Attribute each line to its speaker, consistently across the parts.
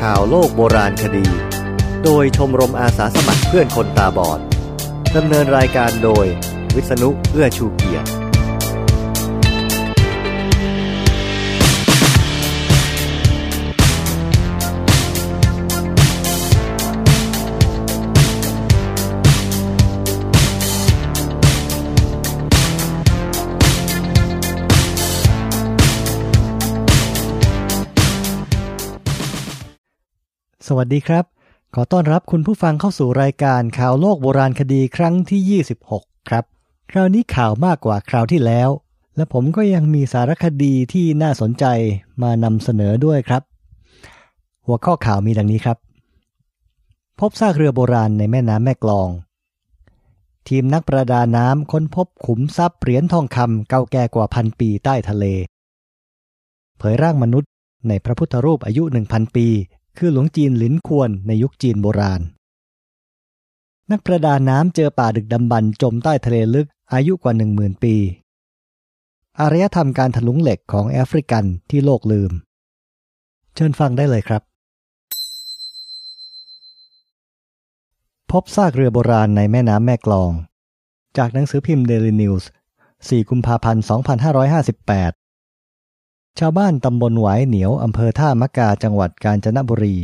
Speaker 1: ข่าวโลกโบราณคดี โดยชมรมอาสาสมัครเพื่อนคนตาบอดดำเนินรายการโดย วิษณุเอื้อชูเกียรติ
Speaker 2: สวัสดีครับ ขอต้อนรับคุณผู้ฟังเข้าสู่รายการข่าวโลกโบราณคดีครั้งที่ 26 ครับ คราวนี้ข่าวมากกว่าคราวที่แล้ว และผมก็ยังมีสารคดีที่น่าสนใจมานำเสนอด้วยครับ หัวข้อข่าวมีดังนี้ครับ พบซากเรือโบราณในแม่น้ำแม่กลอง ทีมนักประดาน้ำค้นพบขุมทรัพย์เหรียญทองคำเก่าแก่กว่าพันปีใต้ทะเล เผยร่างมนุษย์ในพระพุทธรูปอายุ 1,000 ปี คือหลวงจีนหลินควนในยุคจีนโบราณ นักประดาน้ำเจอป่าดึกดำบรรจมใต้ทะเลลึกอายุกว่า 10,000 ปี อารยธรรมการถลุงเหล็กของแอฟริกันที่โลกลืม เชิญฟังได้เลยครับ พบซากเรือโบราณในแม่น้ำแม่กลอง จากหนังสือพิมพ์ Daily News 4กุมภาพันธ์ 2558 ชาวบ้านตำบลหวายเหนียวอำเภอท่ามะกาจังหวัดกาญจนบุรี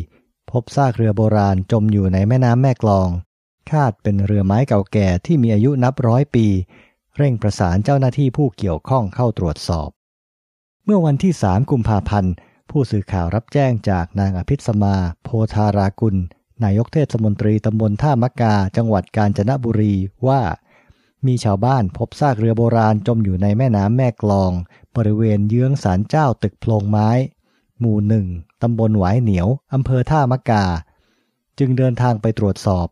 Speaker 2: พบซากเรือโบราณจมอยู่ในแม่น้ำแม่กลอง คาดเป็นเรือไม้เก่าแก่ที่มีอายุนับร้อยปี เร่งประสานเจ้าหน้าที่ผู้เกี่ยวข้องเข้าตรวจสอบ เมื่อวันที่ 3 กุมภาพันธ์ ผู้สื่อข่าวรับแจ้งจากนางอภิสมา โพธารากุล นายกเทศมนตรีตำบลท่ามะกา จังหวัดกาญจนบุรีว่ามีชาวบ้านพบซากเรือโบราณจมอยู่ในแม่น้ำแม่กลอง บริเวณเยื้องศาลเจ้าตึกโพลงไม้ หมู่หนึ่งตำบลหวายเหนียวอำเภอท่ามะกา จึงเดินทางไปตรวจสอบ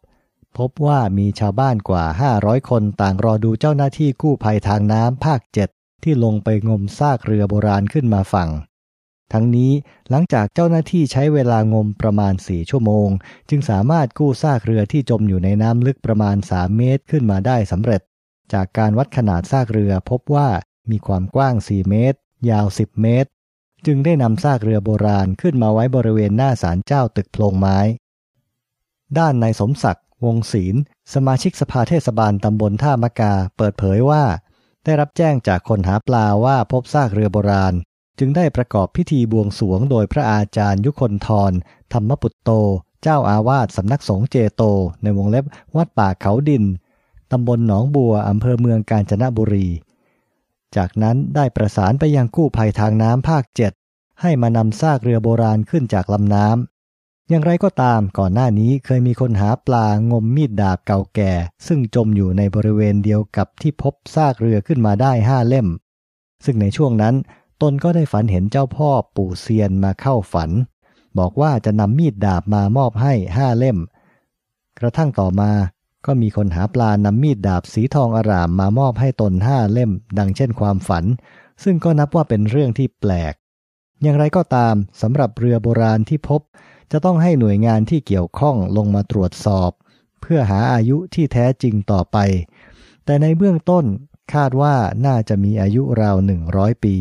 Speaker 2: พบว่ามีชาวบ้านกว่า 500 คนต่างรอดูเจ้าหน้าที่กู้ภัยทางน้ำภาค 7 ที่ลงไปงมซากเรือโบราณขึ้นมาฝั่งทั้งนี้หลังจากเจ้าหน้าที่ใช้เวลางมประมาณ 4 ชั่วโมง จึงสามารถกู้ซากเรือที่จมอยู่ในน้ำลึกประมาณ 3 เมตรขึ้นมาได้สำเร็จ จากการวัดขนาดซากเรือพบว่า มีความกว้าง 4 เมตร ยาว 10 เมตร จึงได้นำซากเรือโบราณขึ้นมาไว้บริเวณหน้าศาลเจ้าตึกโพลงไม้ ด้านนายสมศักดิ์วงศิลสมาชิกสภาเทศบาลตำบลท่ามะกา เปิดเผยว่า ได้รับแจ้งจากคนหาปลาว่าพบซากเรือโบราณ จึงได้ประกอบพิธีบวงสวงโดยพระอาจารย์ยุคนทร ธรรมปุตโต เจ้าอาวาสสำนักสงฆ์เจโต ในวงเล็บวัดป่าเขาดินตำบลหนองบัวอำเภอเมืองกาญจนบุรี จากนั้นได้ประสานไปยังกู้ภัยทางน้ำภาคเจ็ดให้มานำซากเรือโบราณขึ้นจากลำน้ำ อย่างไรก็ตามก่อนหน้านี้เคยมีคนหาปลางมมีดดาบเก่าแก่ ซึ่งจมอยู่ในบริเวณเดียวกับที่พบซากเรือขึ้นมาได้ห้าเล่ม ซึ่งในช่วงนั้นตนก็ได้ฝันเห็นเจ้าพ่อปู่เซียนมาเข้าฝัน บอกว่าจะนำมีดดาบมามอบให้ห้าเล่ม กระทั่งต่อมา ก็มีคนหาปลานำมีดดาบสีทองอารามมามอบให้ตนห้าเล่ม ดังเช่นความฝัน ซึ่งก็นับว่าเป็นเรื่องที่แปลก อย่างไรก็ตามสำหรับเรือโบราณที่พบ จะต้องให้หน่วยงานที่เกี่ยวข้องลงมาตรวจสอบ เพื่อหาอายุที่แท้จริงต่อไป แต่ในเบื้องต้นคาดว่าน่าจะมีอายุราว100ปี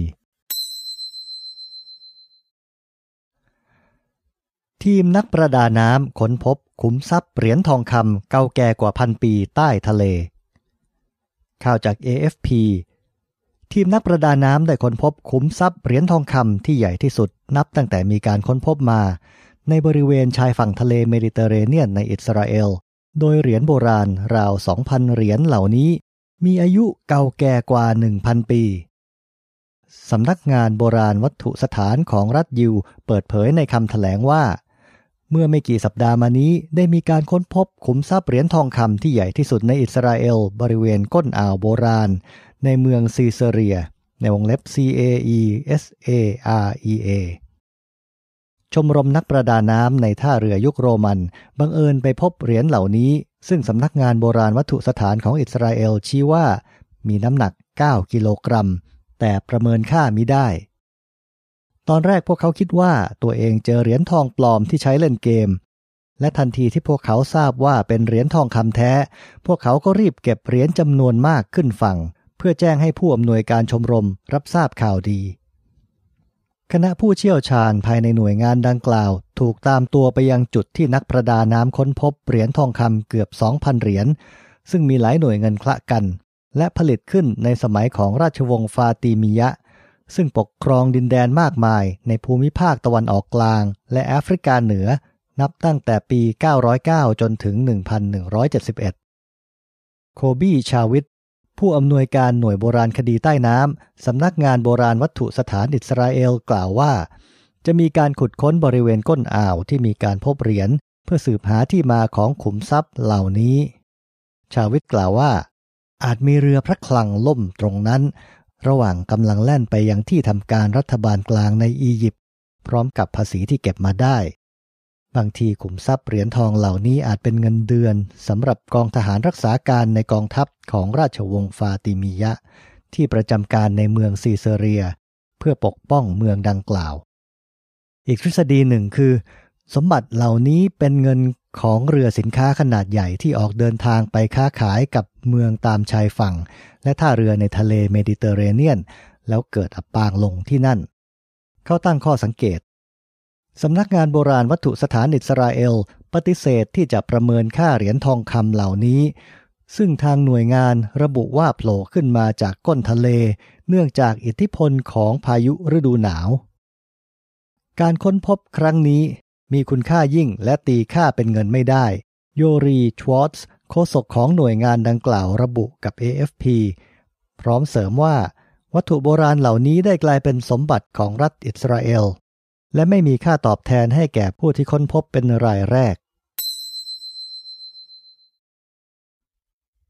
Speaker 2: ทีมนักประดาน้ำค้นพบขุมทรัพย์เหรียญทองคำเก่าแก่กว่าพันปีใต้ทะเล ข่าวจาก AFP ทีมนักประดาน้ำได้ค้นพบขุมทรัพย์เหรียญทองคำที่ใหญ่ที่สุดนับตั้งแต่มีการค้นพบมา ในบริเวณชายฝั่งทะเลเมดิเตอร์เรเนียนในอิสราเอล โดยเหรียญโบราณราว 2,000 เหรียญเหล่านี้ มีอายุเก่าแก่กว่า 1,000 ปีสำนักงานโบราณวัตถุสถานของรัฐยิวเปิดเผยในคำถแถลงว่า เมื่อไม่กี่สัปดาห์มานี้ได้มีการค้นพบขุมทรัพย์เหรียญทองคำที่ใหญ่ที่สุดในอิสราเอล บริเวณก้นอ่าวโบราณ ในเมืองซีเซเรีย ในวงเล็บ C A E S A R E A ชมรมนักประดาน้ำในท่าเรือยุคโรมัน บังเอิญไปพบเหรียญเหล่านี้ ซึ่งสำนักงานโบราณวัตถุสถานของอิสราเอลชี้ว่า มีน้ำหนัก 9 กิโลกรัม แต่ประเมินค่ามิได้ ตอนแรกพวกเขาคิดว่าตัวเองเจอเหรียญทองปลอมที่ใช้เล่นเกม และทันทีที่พวกเขาทราบว่าเป็นเหรียญทองคำแท้ พวกเขาก็รีบเก็บเหรียญจำนวนมากขึ้นฝั่ง เพื่อแจ้งให้ผู้อำนวยการชมรมรับทราบข่าวดี คณะผู้เชี่ยวชาญภายในหน่วยงานดังกล่าว ถูกตามตัวไปยังจุดที่นักประดาน้ำค้นพบเหรียญทองคำเกือบ 2,000 เหรียญซึ่งมีหลายหน่วยเงินคละกัน และผลิตขึ้นในสมัยของราชวงศ์ฟาติมียะ ซึ่งปกครองดินแดนมากมายในภูมิภาคตะวันออกกลาง และแอฟริกาเหนือ นับตั้งแต่ปี 909 จนถึง 1171 โคบี้ชาวิต ผู้อำนวยการหน่วยโบราณคดีใต้น้ำ สำนักงานโบราณวัตถุสถานอิสราเอลกล่าวว่า จะมีการขุดค้นบริเวณก้นอ่าวที่มีการพบเหรียญเพื่อสืบหาที่มาของขุมทรัพย์เหล่านี้ ชาวิทกล่าวว่าอาจมีเรือพระคลังล่มตรงนั้น ระหว่างกำลังแล่นไปยังที่ทำการรัฐบาลกลางในอียิปต์พร้อมกับภาษีที่เก็บมาได้ บางทีขุมทรัพย์เหรียญทองเหล่านี้อาจเป็นเงินเดือนสำหรับกองทหารรักษาการในกองทัพของราชวงศ์ฟาติมียะ ที่ประจำการในเมืองซีเซเรีย เพื่อปกป้องเมืองดังกล่าว อีกทฤษฎีหนึ่งคือ สมบัติเหล่านี้เป็นเงินของเรือสินค้าขนาดใหญ่ที่ออกเดินทางไปค้าขายกับเมืองตามชายฝั่ง และท่าเรือในทะเลเมดิเตอร์เรเนียน แล้วเกิดอับปางลงที่นั่น เขาตั้งข้อสังเกตสำนักงานโบราณวัตถุสถานอิสราเอล ปฏิเสธที่จะประเมินค่าเหรียญทองคำเหล่านี้ ซึ่งทางหน่วยงานระบุว่าโผล่ขึ้นมาจากก้นทะเล เนื่องจากอิทธิพลของพายุฤดูหนาว การค้นพบครั้งนี้ มีคุณค่ายิ่งและตีค่าเป็นเงินไม่ได้ โยรี ชวอตส์โฆษกของหน่วยงานดังกล่าวระบุกับ AFP พร้อมเสริมว่า วัตถุโบราณเหล่านี้ได้กลายเป็นสมบัติของรัฐอิสราเอล และไม่มีค่าตอบแทนให้แก่ผู้ที่ค้นพบเป็นรายแรก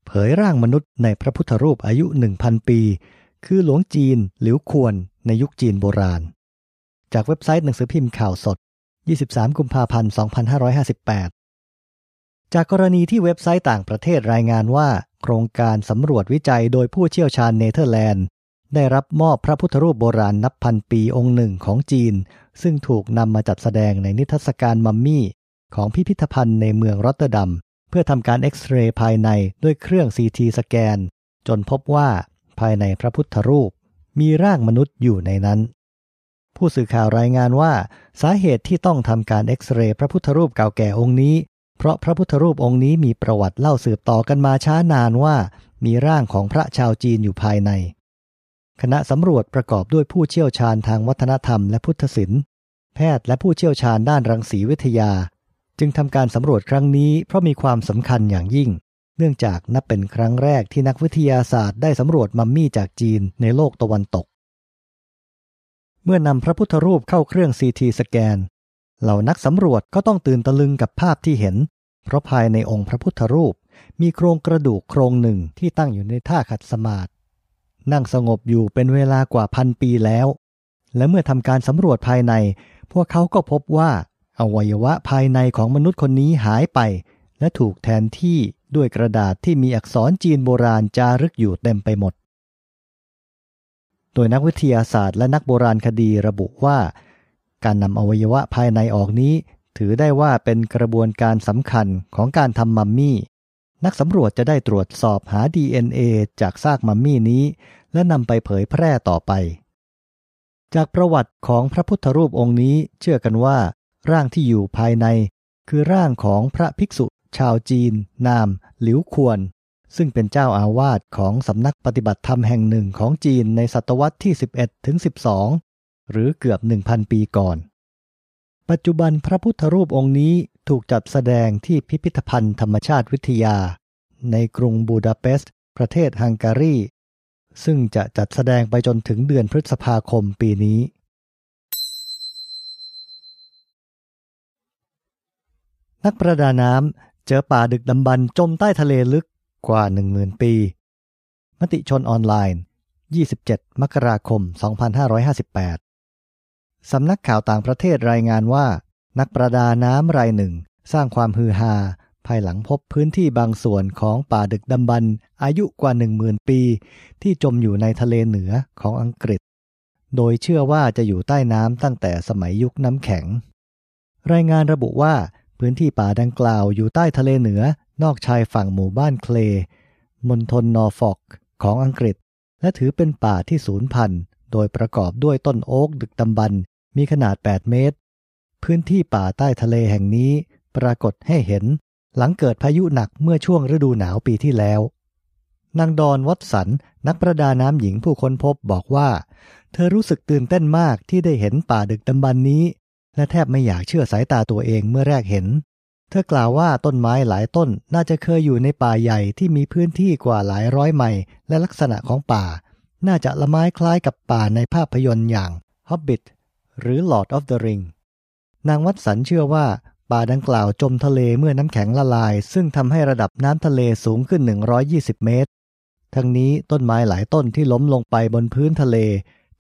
Speaker 2: เผยร่างมนุษย์ในพระพุทธรูปอายุ 1,000 ปี คือหลวงจีนหลิวควรในยุคจีนโบราณ จากเว็บไซต์หนังสือพิมพ์ข่าวสด 23 กุมภาพันธ์ 2558 จากกรณีที่เว็บไซต์ต่างประเทศรายงานว่า โครงการสำรวจวิจัยโดยผู้เชี่ยวชาญเนเธอร์แลนด์ ได้รับมอบพระพุทธรูปโบราณนับพันปีองค์หนึ่งของจีน ซึ่งถูกนำมาจัดแสดงในนิทรรศการมัมมี่ ของพิพิธภัณฑ์ในเมืองรอตเตอร์ดัม เพื่อทำการเอ็กซเรย์ภายในด้วยเครื่อง CT scan จนพบว่าภายในพระพุทธรูปมีร่างมนุษย์อยู่ในนั้น ผู้สื่อข่าวรายงานว่าสาเหตุที่ต้องทำการเอ็กซเรย์พระพุทธรูปเก่าแก่องค์นี้ เพราะพระพุทธรูปองค์นี้มีประวัติเล่าสืบต่อกันมาช้านานว่า มีร่างของพระชาวจีนอยู่ภายใน คณะสำรวจประกอบด้วยผู้เชี่ยวชาญทางวัฒนธรรมและพุทธศิลป์แพทย์และผู้เชี่ยวชาญด้านรังสีวิทยา จึงทำการสำรวจครั้งนี้เพราะมีความสำคัญอย่างยิ่ง เนื่องจากนับเป็นครั้งแรกที่นักวิทยาศาสตร์ได้สำรวจมัมมี่จากจีนในโลกตะวันตก เมื่อนำพระพุทธรูปเข้าเครื่องซีทีสแกน เหล่านักสำรวจก็ต้องตื่นตะลึงกับภาพที่เห็น เพราะภายในองค์พระพุทธรูป มีโครงกระดูกโครงหนึ่งที่ตั้งอยู่ในท่าขัดสมาธินั่งสงบอยู่เป็นเวลากว่าพันปีแล้ว และเมื่อทำการสำรวจภายใน พวกเขาก็พบว่า อวัยวะภายในของมนุษย์คนนี้หายไป และถูกแทนที่ด้วยกระดาษที่มีอักษรจีนโบราณจารึกอยู่เต็มไปหมด โดยนักวิทยาศาสตร์และนักโบราณคดีระบุว่า การนำอวัยวะภายในออกนี้ ถือได้ว่าเป็นกระบวนการสำคัญของการทำมัมมี่ นักสำรวจจะได้ตรวจสอบหา DNA จากซากมัมมี่นี้ และนำไปเผยแพร่ต่อไป จากประวัติของพระพุทธรูปองค์นี้เชื่อกันว่า ร่างที่อยู่ภายใน คือร่างของพระภิกษุชาวจีน นาม หลิวควร ซึ่งเป็นเจ้าอาวาสของสำนักปฏิบัติธรรมแห่งหนึ่งของจีนในศตวรรษที่ 11 ถึง 12 หรือเกือบ 1,000 ปีก่อน ปัจจุบันพระพุทธรูปองค์นี้ถูกจัดแสดงที่พิพิธภัณฑ์ธรรมชาติวิทยา ในกรุงบูดาเปสต์ ประเทศฮังการี ซึ่งจะจัดแสดงไปจนถึงเดือนพฤษภาคมปีนี้ นักประดาน้ำเจอป่าดึกดำบรรจมใต้ทะเลลึก กว่า 10,000 ปี มติชนออนไลน์ 27 มกราคม 2558 สำนักข่าวต่างประเทศรายงานว่า นักประดาน้ำรายหนึ่ง สร้างความฮือฮา ภายหลังพบพื้นที่บางส่วนของป่าดึกดำบรรอายุกว่าหนึ่งหมื่นปี ที่จมอยู่ในทะเลเหนือของอังกฤษ โดยเชื่อว่าจะอยู่ใต้น้ำตั้งแต่สมัยยุคน้ำแข็ง รายงานระบุว่าพื้นที่ป่าดังกล่าวอยู่ใต้ทะเลเหนือ นอกชายฝั่งหมู่บ้านเคลมณฑลนอร์ฟอกของอังกฤษ และถือเป็นป่าที่สูญพันธุ์ โดยประกอบด้วยต้นโอ๊กดึกดำบรรมีขนาด 8 เมตร พื้นที่ป่าใต้ทะเลแห่งนี้ปรากฏให้เห็นหลังเกิดพายุหนักเมื่อช่วงฤดูหนาวปีที่แล้ว นางดอนวัตสัน นักประดาน้ำหญิงผู้ค้นพบบอกว่า เธอรู้สึกตื่นเต้นมากที่ได้เห็นป่าดึกดำบรรนี้ และแทบไม่อยากเชื่อสายตาตัวเองเมื่อแรกเห็น เธอกล่าวว่าต้นไม้หลายต้นน่าจะเคยอยู่ในป่าใหญ่ที่มีพื้นที่กว่าหลายร้อยไมล์และลักษณะของป่า น่าจะละไม้คล้ายกับป่าในภาพยนตร์อย่าง Hobbit หรือ Lord of the Ring นางวัตสันเชื่อว่าป่าดังกล่าวจมทะเลเมื่อน้ำแข็งละลาย ซึ่งทำให้ระดับน้ำทะเลสูงขึ้น 120 เมตร ทั้งนี้ต้นไม้หลายต้นที่ล้มลงไปบนพื้นทะเล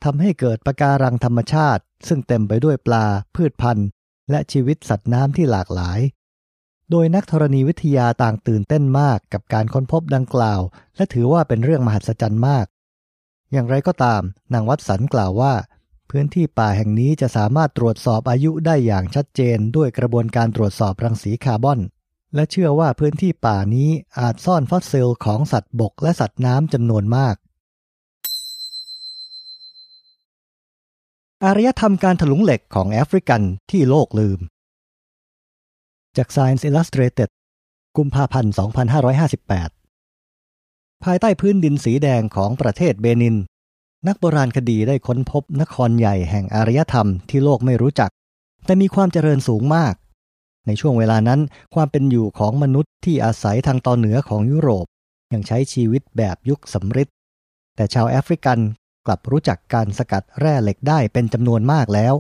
Speaker 2: ทำให้เกิดปะการังธรรมชาติ ซึ่งเต็มไปด้วยปลา พืชพันธุ์ และชีวิตสัตว์น้ำที่หลากหลาย โดยนักธรณีวิทยาต่างตื่นเต้นมากกับการค้นพบดังกล่าว และถือว่าเป็นเรื่องมหัศจรรย์มาก อย่างไรก็ตาม นางวัดสันกล่าวว่า พื้นที่ป่าแห่งนี้จะสามารถตรวจสอบอายุได้อย่างชัดเจน ด้วยกระบวนการตรวจสอบรังสีคาร์บอน และเชื่อว่าพื้นที่ป่านี้อาจซ่อนฟอสซิลของสัตว์บกและสัตว์น้ำจำนวนมากอารยธรรมการถลุงเหล็กของแอฟริกันที่โลกลืม จาก Science Illustrated กุมภาพันธ์ 2558 ภายใต้พื้นดินสีแดงของประเทศเบนิน นักโบราณคดีได้ค้นพบนครใหญ่แห่งอารยธรรมที่โลกไม่รู้จัก แต่มีความเจริญสูงมาก ในช่วงเวลานั้นความเป็นอยู่ของมนุษย์ที่อาศัยทางตอนเหนือของยุโรป ยังใช้ชีวิตแบบยุคสำริดแต่ชาวแอฟริกันกลับรู้จักการสกัดแร่เหล็กได้เป็นจำนวนมากแล้ว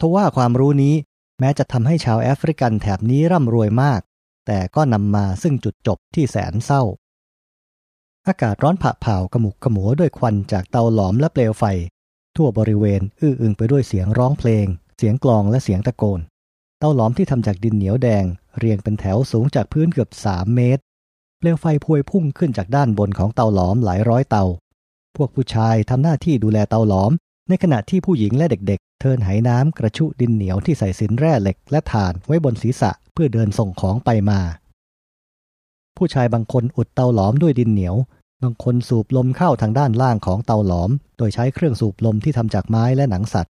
Speaker 2: ทว่าความรู้นี้ แม้จะทำให้ชาวแอฟริกันแถบนี้ร่ำรวยมาก แต่ก็นำมาซึ่งจุดจบที่แสนเศร้า อากาศร้อนผ่าเผากระมุกกระหมัวด้วยควันจากเตาหลอมและเปลวไฟ ทั่วบริเวณอื้ออึงไปด้วยเสียงร้องเพลง เสียงกลองและเสียงตะโกน เตาหลอมที่ทำจากดินเหนียวแดง เรียงเป็นแถวสูงจากพื้นเกือบสามเมตร เปลวไฟพวยพุ่งขึ้นจากด้านบนของเตาหลอมหลายร้อยเตา พวกผู้ชายทำหน้าที่ดูแลเตาหลอม ในขณะที่ผู้หญิงและเด็กๆ เทินไหน้ำกระชุดินเหนียวที่ใส่สินแร่เหล็กและถ่านไว้บนศีรษะเพื่อเดินส่งของไปมา ผู้ชายบางคนอุดเตาหลอมด้วยดินเหนียว บางคนสูบลมเข้าทางด้านล่างของเตาหลอม โดยใช้เครื่องสูบลมที่ทำจากไม้และหนังสัตว์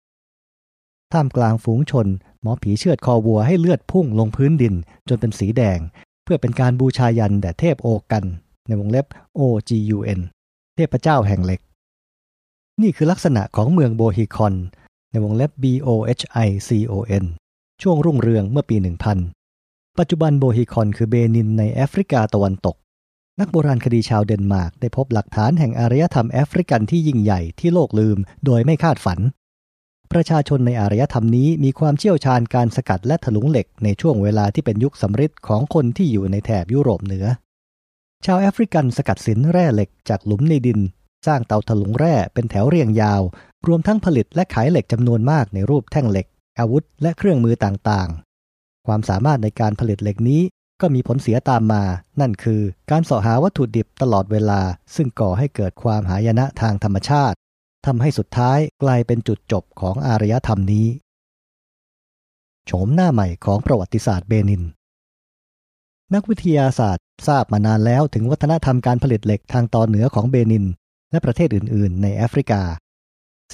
Speaker 2: ท่ามกลางฝูงชน หมอผีเชือดคอวัวให้เลือดพุ่งลงพื้นดินจนเป็นสีแดง เพื่อเป็นการบูชายันแด่เทพโอกัน ในวงเล็บ OGUN เทพเจ้าแห่งเหล็ก นี่คือลักษณะของเมืองโบฮิคอน ในวงเล็บ BOHICON ช่วงรุ่งเรืองเมื่อปี 1000 ปัจจุบันโบฮิคอนคือเบนินในแอฟริกาตะวันตก นักโบราณคดีชาวเดนมาร์กได้พบหลักฐานแห่งอารยธรรมแอฟริกันที่ยิ่งใหญ่ที่โลกลืมโดยไม่คาดฝัน ประชาชนในอารยธรรมนี้มีความเชี่ยวชาญการสกัดและถลุงเหล็กในช่วงเวลาที่เป็นยุคสำริดของคนที่อยู่ในแถบยุโรปเหนือ ชาวแอฟริกันสกัดสินแร่เหล็กจากหลุมในดิน สร้างเตาถลุงแร่เป็นแถวเรียงยาว รวมทั้งผลิตและขายเหล็กจำนวนมากในรูปแท่งเหล็ก อาวุธ และเครื่องมือต่างๆ ความสามารถในการผลิตเหล็กนี้ก็มีผลเสียตามมา นั่นคือการสอหาวัตถุดิบตลอดเวลา ซึ่งก่อให้เกิดความหายนะทางธรรมชาติทำให้สุดท้ายกลายเป็นจุดจบของอารยธรรมนี้โฉมหน้าใหม่ของประวัติศาสตร์เบนิน นักวิทยาศาสตร์ ทราบมานานแล้วถึงวัฒนธรรมการผลิตเหล็กทางตอนเหนือของเบนิน และประเทศอื่น ๆ ในแอฟริกา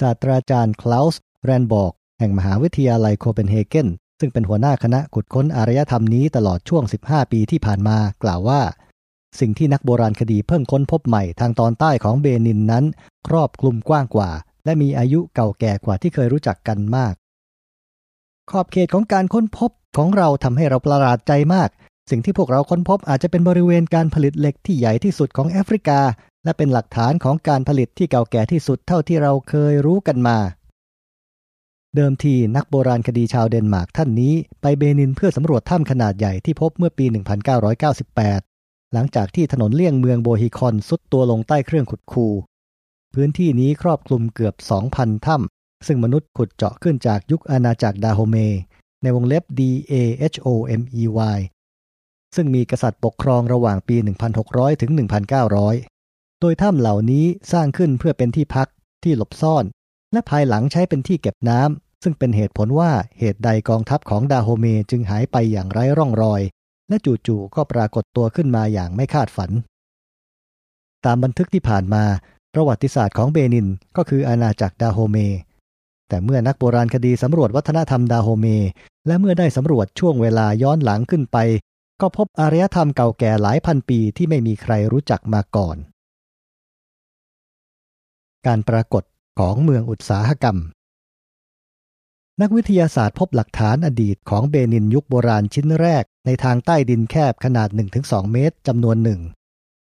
Speaker 2: ศาสตราจารย์คลาวส์แรนบอก แห่งมหาวิทยาลัยโคเปนเฮเกนซึ่งเป็นหัวหน้าคณะขุดค้นอารยธรรมนี้ตลอดช่วง 15 ปีที่ผ่านมากล่าวว่า สิ่งที่นักโบราณคดีเพิ่งค้นพบใหม่ทางตอนใต้ของเบนินนั้น ครอบคลุมกว้างกว่า และมีอายุเก่าแก่กว่าที่เคยรู้จักกันมาก ขอบเขตของการค้นพบของเราทำให้เราประหลาดใจมาก สิ่งที่พวกเราค้นพบอาจจะเป็นบริเวณการผลิตเหล็กที่ใหญ่ที่สุดของแอฟริกา และเป็นหลักฐานของการผลิตที่เก่าแก่ที่สุดเท่าที่เราเคยรู้กันมา เดิมทีนักโบราณคดีชาวเดนมาร์กท่านนี้ไปเบนินเพื่อสำรวจถ้ำขนาดใหญ่ที่พบเมื่อปี 1998 หลังจากที่ถนนเลี่ยงเมืองโบฮิคอนสุดตัวลงใต้เครื่องขุดคู พื้นที่นี้ครอบคลุมเกือบ 2,000 ถ้ำซึ่งมนุษย์ขุดเจาะขึ้นจากยุคอาณาจักรดาโฮเม ในวงเล็บ D A H O M E Y ซึ่งมีกษัตริย์ปกครองระหว่างปี 1,600 ถึง 1,900 โดยถ้ำเหล่านี้สร้างขึ้นเพื่อเป็นที่พักที่หลบซ่อน และภายหลังใช้เป็นที่เก็บน้ำซึ่งเป็นเหตุผลว่าเหตุใดกองทัพของดาโฮเมจึงหายไปอย่างไร้ร่องรอย และจู่ๆก็ปรากฏตัวขึ้นมาอย่างไม่คาดฝัน ตามบันทึกที่ผ่านมา ประวัติศาสตร์ของเบนินก็คืออาณาจักรดาโฮเม แต่เมื่อนักโบราณคดีสำรวจวัฒนธรรมดาโฮเม และเมื่อได้สำรวจช่วงเวลาย้อนหลังขึ้นไป ก็พบอารยธรรมเก่าแก่หลายพันปีที่ไม่มีใครรู้จักมาก่อน การปรากฏของเมืองอุตสาหกรรม นักวิทยาศาสตร์พบหลักฐานอดีตของเบนินยุคโบราณชิ้นแรกในทางใต้ดินแคบขนาด 1-2 เมตรจำนวนหนึ่ง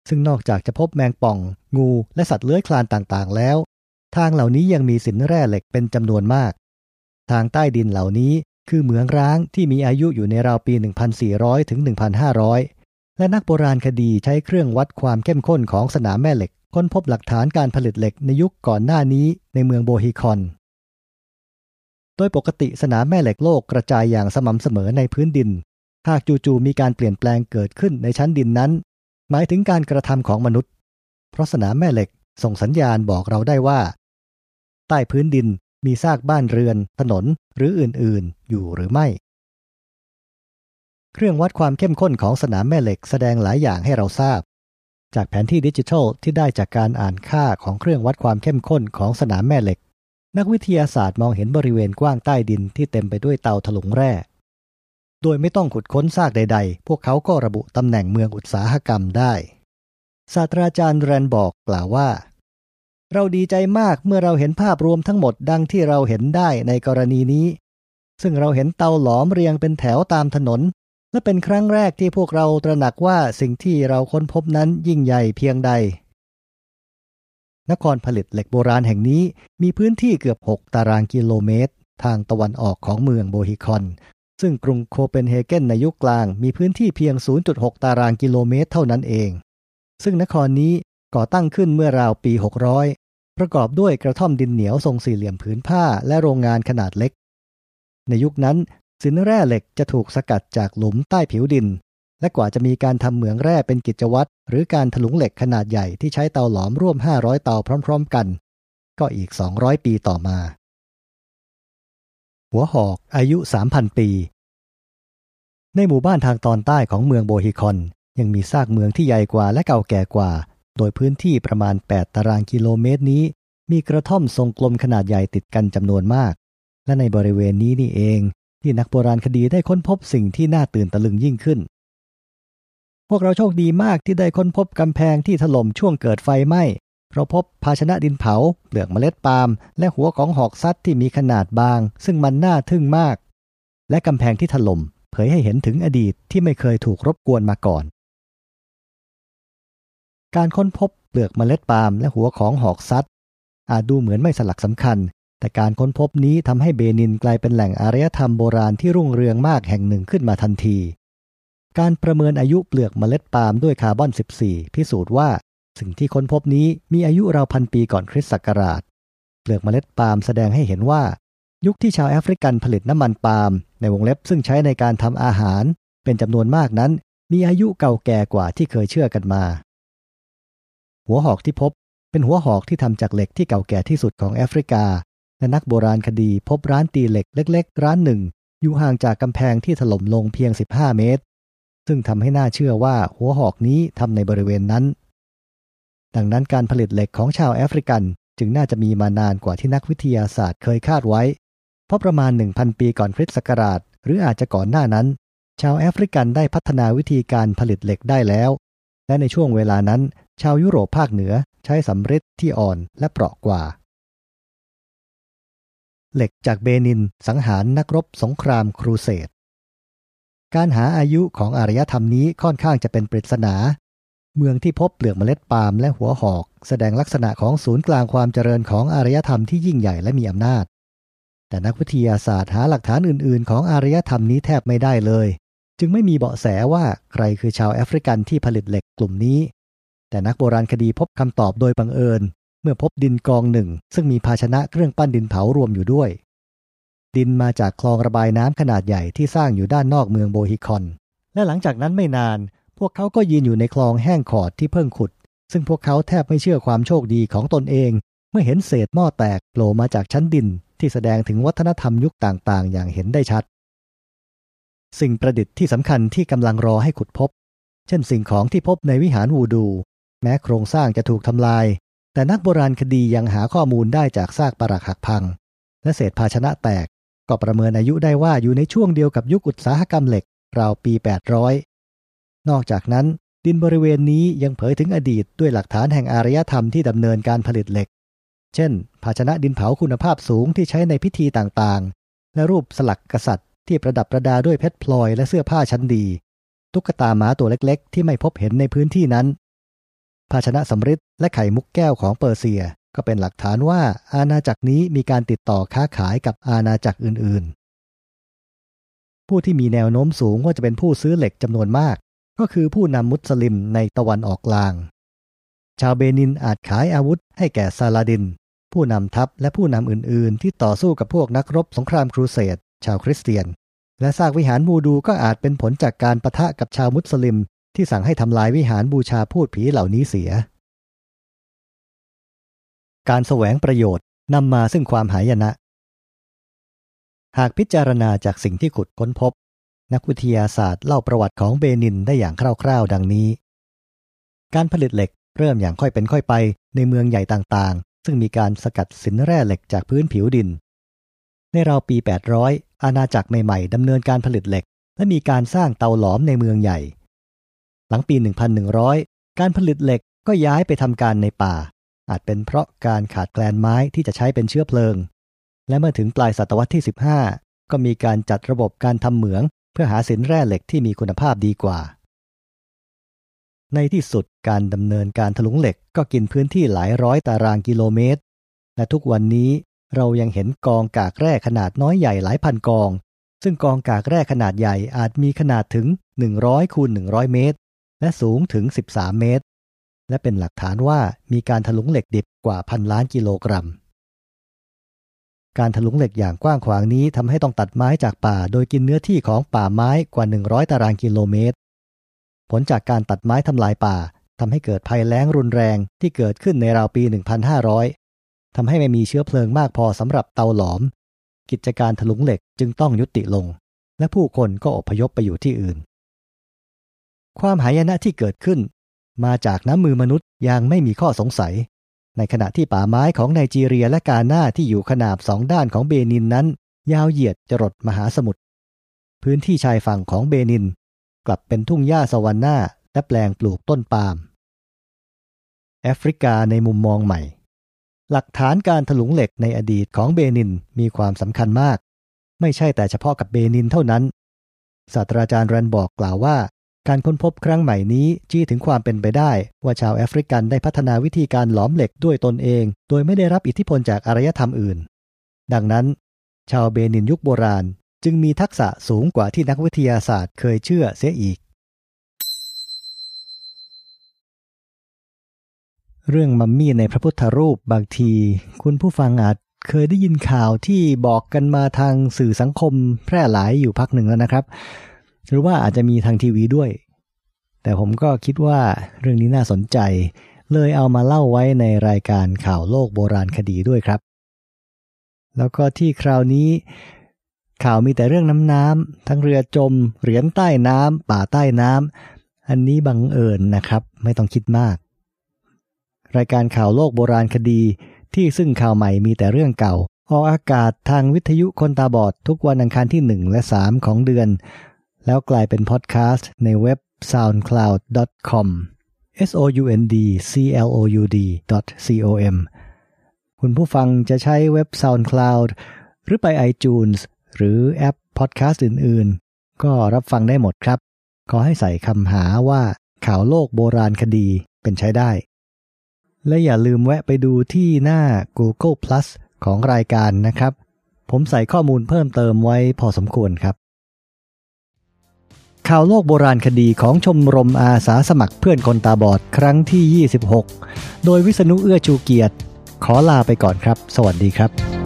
Speaker 2: ซึ่งนอกจากจะพบแมงป่อง งูและสัตว์เลื้อยคลานต่างๆ แล้ว ทางเหล่านี้ยังมีสินแร่เหล็กเป็นจำนวนมาก ทางใต้ดินเหล่านี้คือเหมืองร้างที่มีอายุอยู่ในราวปี 1,400 ถึง 1,500 และนักโบราณคดีใช้เครื่องวัดความเข้มข้นของสนามแม่เหล็ก ค้นพบหลักฐานการผลิตเหล็กในยุคก่อนหน้านี้ในเมืองโบฮิคอน โดยปกติสนามแม่เหล็กโลกกระจายอย่างสม่ำเสมอในพื้นดิน หากจู่ๆมีการเปลี่ยนแปลงเกิดขึ้นในชั้นดินนั้น หมายถึงการกระทำของมนุษย์ เพราะสนามแม่เหล็กส่งสัญญาณบอกเราได้ว่า ใต้พื้นดินมีซากบ้านเรือน ถนนหรืออื่นๆ อยู่หรือไม่ เครื่องวัดความเข้มข้นของสนามแม่เหล็กแสดงหลายอย่างให้เราทราบ จากแผนที่ดิจิทัลที่ได้จากการอ่านค่าของเครื่องวัดความเข้มข้นของสนามแม่เหล็ก นักวิทยาศาสตร์มองเห็นบริเวณกว้างใต้ดินที่เต็มไปด้วยเตาถลุงแร่ โดยไม่ต้องขุดค้นซากใด ๆ พวกเขาก็ระบุตำแหน่งเมืองอุตสาหกรรมได้ ศาสตราจารย์แรนบอกกล่าวว่า เราดีใจมากเมื่อเราเห็นภาพรวมทั้งหมดดังที่เราเห็นได้ในกรณีนี้ ซึ่งเราเห็นเตาหลอมเรียงเป็นแถวตามถนน และเป็นครั้งแรกที่พวกเราตระหนักว่าสิ่งที่เราค้นพบนั้นยิ่งใหญ่เพียงใด นครผลิตเหล็กโบราณแห่งนี้มีพื้นที่เกือบ 6 ตารางกิโลเมตร ทางตะวันออกของเมืองโบฮิคอน ซึ่งกรุงโคเปนเฮเกนในยุคกลางมีพื้นที่เพียง 0.6 ตารางกิโลเมตรเท่านั้นเอง ซึ่งนครนี้ก่อตั้งขึ้นเมื่อราวปี 600 ประกอบด้วยกระท่อมดินเหนียวทรงสี่เหลี่ยมผืนผ้าและโรงงานขนาดเล็ก ในยุคนั้น สินแร่เหล็กจะถูกสกัดจากหลุมใต้ผิวดิน และกว่าจะมีการทำเหมืองแร่เป็นกิจวัตรหรือการถลุงเหล็กขนาดใหญ่ที่ใช้เตาหลอมร่วม 500 เตาพร้อม ๆ กัน ก็อีก 200 ปีต่อมา หัวหอกอายุ 3,000 ปี ในหมู่บ้านทางตอนใต้ของเมืองโบฮิคอน ยังมีซากเมืองที่ใหญ่กว่าและเก่าแก่กว่า โดยพื้นที่ประมาณ 8 ตารางกิโลเมตรนี้ มีกระท่อมทรงกลมขนาดใหญ่ติดกันจำนวนมาก และในบริเวณนี้นี่เอง ที่นักโบราณคดีได้ค้นพบสิ่งที่น่าตื่นตะลึงยิ่งขึ้น พวกเราโชคดีมากที่ได้ค้นพบกำแพงที่ถล่มช่วงเกิดไฟไหม้เราพบภาชนะดินเผา เปลือกเมล็ดปาล์มและหัวของหอกซัดที่มีขนาดบาง ซึ่งมันน่าทึ่งมาก และกำแพงที่ถล่มเผยให้เห็นถึงอดีตที่ไม่เคยถูกรบกวนมาก่อน การค้นพบเปลือกเมล็ดปาล์มและหัวของหอกซัดอาจดูเหมือนไม่สลักสำคัญ แต่การค้นพบนี้ทำให้เบนินกลายเป็นแหล่งอารยธรรมโบราณที่รุ่งเรืองมากแห่งหนึ่งขึ้นมาทันที การประเมินอายุเปลือกเมล็ดปาล์มด้วยคาร์บอน 14 พิสูจน์ว่า สิ่งที่ค้นพบนี้มีอายุราวพันปีก่อนคริสต์ศักราช เปลือกเมล็ดปาล์มแสดงให้เห็นว่า ยุคที่ชาวแอฟริกันผลิตน้ำมันปาล์มในวงเล็บซึ่งใช้ในการทำอาหาร เป็นจำนวนมากนั้น มีอายุเก่าแก่กว่าที่เคยเชื่อกันมา หัวหอกที่พบเป็นหัวหอกที่ทำจากเหล็กที่เก่าแก่ที่สุดของแอฟริกา และนักโบราณคดีพบร้านตีเหล็กเล็ก ๆ ร้านหนึ่ง อยู่ห่างจากกำแพงที่ถล่มลงเพียง 15 เมตร ซึ่งทำให้น่าเชื่อว่าหัวหอกนี้ทำในบริเวณนั้น ดังนั้นการผลิตเหล็กของชาวแอฟริกันจึงน่าจะมีมานานกว่าที่นักวิทยาศาสตร์เคยคาดไว้ เพราะประมาณ 1,000 ปีก่อนคริสต์ศักราช หรืออาจจะก่อนหน้านั้น ชาวแอฟริกันได้พัฒนาวิธีการผลิตเหล็กได้แล้ว และในช่วงเวลานั้น ชาวยุโรปภาคเหนือใช้สำริดที่อ่อนและเปราะกว่า เหล็กจากเบนินสังหารนักรบสงครามครูเสดการหาอายุของอารยธรรมนี้ค่อนข้างจะเป็นปริศนา เมืองที่พบเปลือกเมล็ดปาล์มและหัวหอก แสดงลักษณะของศูนย์กลางความเจริญของอารยธรรมที่ยิ่งใหญ่และมีอำนาจ แต่นักวิทยาศาสตร์หาหลักฐานอื่น ๆ ของอารยธรรมนี้แทบไม่ได้เลย จึงไม่มีเบาะแสว่าใครคือชาวแอฟริกันที่ผลิตเหล็กกลุ่มนี้ แต่นักโบราณคดีพบคำตอบโดยบังเอิญ เมื่อพบดินกองหนึ่ง ซึ่งมีภาชนะเครื่องปั้นดินเผารวมอยู่ด้วย ดินมาจากคลองระบายน้ำขนาดใหญ่ที่สร้างอยู่ด้านนอกเมืองโบฮิคอน และหลังจากนั้นไม่นาน พวกเขาก็ยืนอยู่ในคลองแห้งขอดที่เพิ่งขุด ซึ่งพวกเขาแทบไม่เชื่อความโชคดีของตนเอง เมื่อเห็นเศษหม้อแตกโผล่มาจากชั้นดินที่แสดงถึงวัฒนธรรมยุคต่างๆ อย่างเห็นได้ชัด สิ่งประดิษฐ์ที่สำคัญที่กำลังรอให้ขุดพบ เช่นสิ่งของที่พบในวิหารวูดู แม้โครงสร้างจะถูกทำลาย แต่นักโบราณคดียังหาข้อมูลได้จากซากปรักหักพัง และเศษภาชนะแตก ก็ประเมินอายุได้ว่าอยู่ในช่วงเดียวกับยุคอุตสาหกรรมเหล็ก ราวปี 800 นอกจากนั้น ดินบริเวณนี้ยังเผยถึงอดีตด้วยหลักฐานแห่งอารยธรรมที่ดำเนินการผลิตเหล็ก เช่น ภาชนะดินเผาคุณภาพสูงที่ใช้ในพิธีต่างๆ และรูปสลักกษัตริย์ ที่ประดับประดาด้วยเพชรพลอยและเสื้อผ้าชั้นดี ตุ๊กตาหมาตัวเล็กๆ ที่ไม่พบเห็นในพื้นที่นั้น ภาชนะสำริดและไข่มุกแก้วของเปอร์เซีย ก็เป็นหลักฐานว่าอาณาจักรนี้มีการติดต่อค้าขายกับอาณาจักรอื่นๆ ผู้ที่มีแนวโน้มสูงว่าจะเป็นผู้ซื้อเหล็กจำนวนมาก ก็คือผู้นำมุสลิมในตะวันออกกลาง ชาวเบนินอาจขายอาวุธให้แก่ซาลาดิน ผู้นำทัพและผู้นำอื่นๆ ที่ต่อสู้กับพวกนักรบสงครามครูเสดชาวคริสเตียน และซากวิหารมูดูก็อาจเป็นผลจากการประทะกับชาวมุสลิม ที่สั่งให้ทำลายวิหารบูชาพูดผีเหล่านี้เสีย การแสวงประโยชน์นำมาซึ่งความหายนะ หากพิจารณาจากสิ่งที่ขุดค้นพบ นักวิทยาศาสตร์เล่าประวัติของเบนินได้อย่างคร่าวๆ ดังนี้ การผลิตเหล็กเริ่มอย่างค่อยเป็นค่อยไปในเมืองใหญ่ต่างๆ ซึ่งมีการสกัดสินแร่เหล็กจากพื้นผิวดิน ในราวปี 800 อาณาจักรใหม่ๆดำเนินการผลิตเหล็ก และมีการสร้างเตาหลอมในเมืองใหญ่ หลังปี 1100 การผลิตเหล็กก็ย้ายไปทำการในป่า อาจเป็นเพราะการขาดแคลนไม้ที่จะใช้เป็นเชื้อเพลิง และเมื่อถึงปลายศตวรรษที่ 15 ก็มีการจัดระบบการทำเหมือง เพื่อหาสินแร่เหล็กที่มีคุณภาพดีกว่า ในที่สุดการดำเนินการถลุงเหล็กก็กินพื้นที่หลายร้อยตารางกิโลเมตร และทุกวันนี้เรายังเห็นกองกากแร่ขนาดน้อยใหญ่หลายพันกอง ซึ่งกองกากแร่ขนาดใหญ่อาจมีขนาดถึง 100คูณ100 เมตร และสูงถึง 13 เมตร และเป็นหลักฐานว่ามีการถลุงเหล็กดิบกว่าพันล้านกิโลกรัม การถลุงเหล็กอย่างกว้างขวางนี้ทำให้ต้องตัดไม้จากป่า โดยกินเนื้อที่ของป่าไม้กว่า 100 ตารางกิโลเมตร ผลจากการตัดไม้ทำลายป่าทำให้เกิดภัยแล้งรุนแรงที่เกิดขึ้นในราวปี 1500 ทำให้ไม่มีเชื้อเพลิงมากพอสำหรับเตาหลอม กิจการถลุงเหล็กจึงต้องยุติลง และผู้คนก็อพยพไปอยู่ที่อื่น ความหายนะที่เกิดขึ้น มาจากน้ำมือมนุษย์ยังไม่มีข้อสงสัย ในขณะที่ป่าไม้ของไนจีเรียและกาหน้าที่อยู่ขนาบสองด้านของเบนินนั้น ยาวเหยียดจรดมหาสมุทรพื้นที่ชายฝั่งของเบนิน กลับเป็นทุ่งหญ้าสวรรค์หน้าและแปลงปลูกต้นปาล์มแอฟริกาในมุมมองใหม่ หลักฐานการถลุงเหล็กในอดีตของเบนินมีความสำคัญมาก ไม่ใช่แต่เฉพาะกับเบนินเท่านั้นศาสตราจารย์แรนบอกกล่าวว่า การค้นพบครั้งใหม่นี้ชี้ถึงความเป็นไปได้ ว่าชาวแอฟริกันได้พัฒนาวิธีการหลอมเหล็กด้วยตนเอง โดยไม่ได้รับอิทธิพลจากอารยธรรมอื่น ดังนั้น ชาวเบนินยุคโบราณ จึงมีทักษะสูงกว่าที่นักวิทยาศาสตร์เคยเชื่อเสียอีก เรื่องมัมมี่ในพระพุทธรูปบางที คุณผู้ฟังอาจเคยได้ยินข่าวที่บอกกันมาทางสื่อสังคมแพร่หลายอยู่พักหนึ่งแล้วนะครับ หรือว่าอาจจะมีทางทีวีด้วย แต่ผมก็คิดว่าเรื่องนี้น่าสนใจ เลยเอามาเล่าไว้ในรายการข่าวโลกโบราณคดีด้วยครับ แล้วก็ที่คราวนี้ ข่าวมีแต่เรื่องน้ำน้ำทั้งเรือจม เหรียญใต้น้ำป่าใต้น้ำอันนี้บังเอิญนะครับ ไม่ต้องคิดมาก รายการข่าวโลกโบราณคดีที่ซึ่งข่าวใหม่มีแต่เรื่องเก่าออกอากาศทางวิทยุคนตาบอดทุกวันอังคารที่ 1 และ 3 ของเดือน แล้วกลายเป็นพอดแคสต์ในเว็บ soundcloud.com s o u n d c l o u d com คุณผู้ฟังจะใช้เว็บ SoundCloud หรือไป iTunes หรือแอปพอดแคสต์อื่นๆ ก็รับฟังได้หมดครับ ขอให้ใส่คำหาว่าข่าวโลกโบราณคดีเป็นใช้ได้ และอย่าลืมแวะไปดูที่หน้า Google Plus ของรายการนะครับ ผมใส่ข้อมูลเพิ่มเติมไว้พอสมควรครับ ข่าวโลกโบราณคดีของชมรมอาสาสมัครเพื่อนคนตาบอดครั้งที่ 26 โดยวิษณุเอื้อชูเกียรติ ขอลาไปก่อนครับ สวัสดีครับ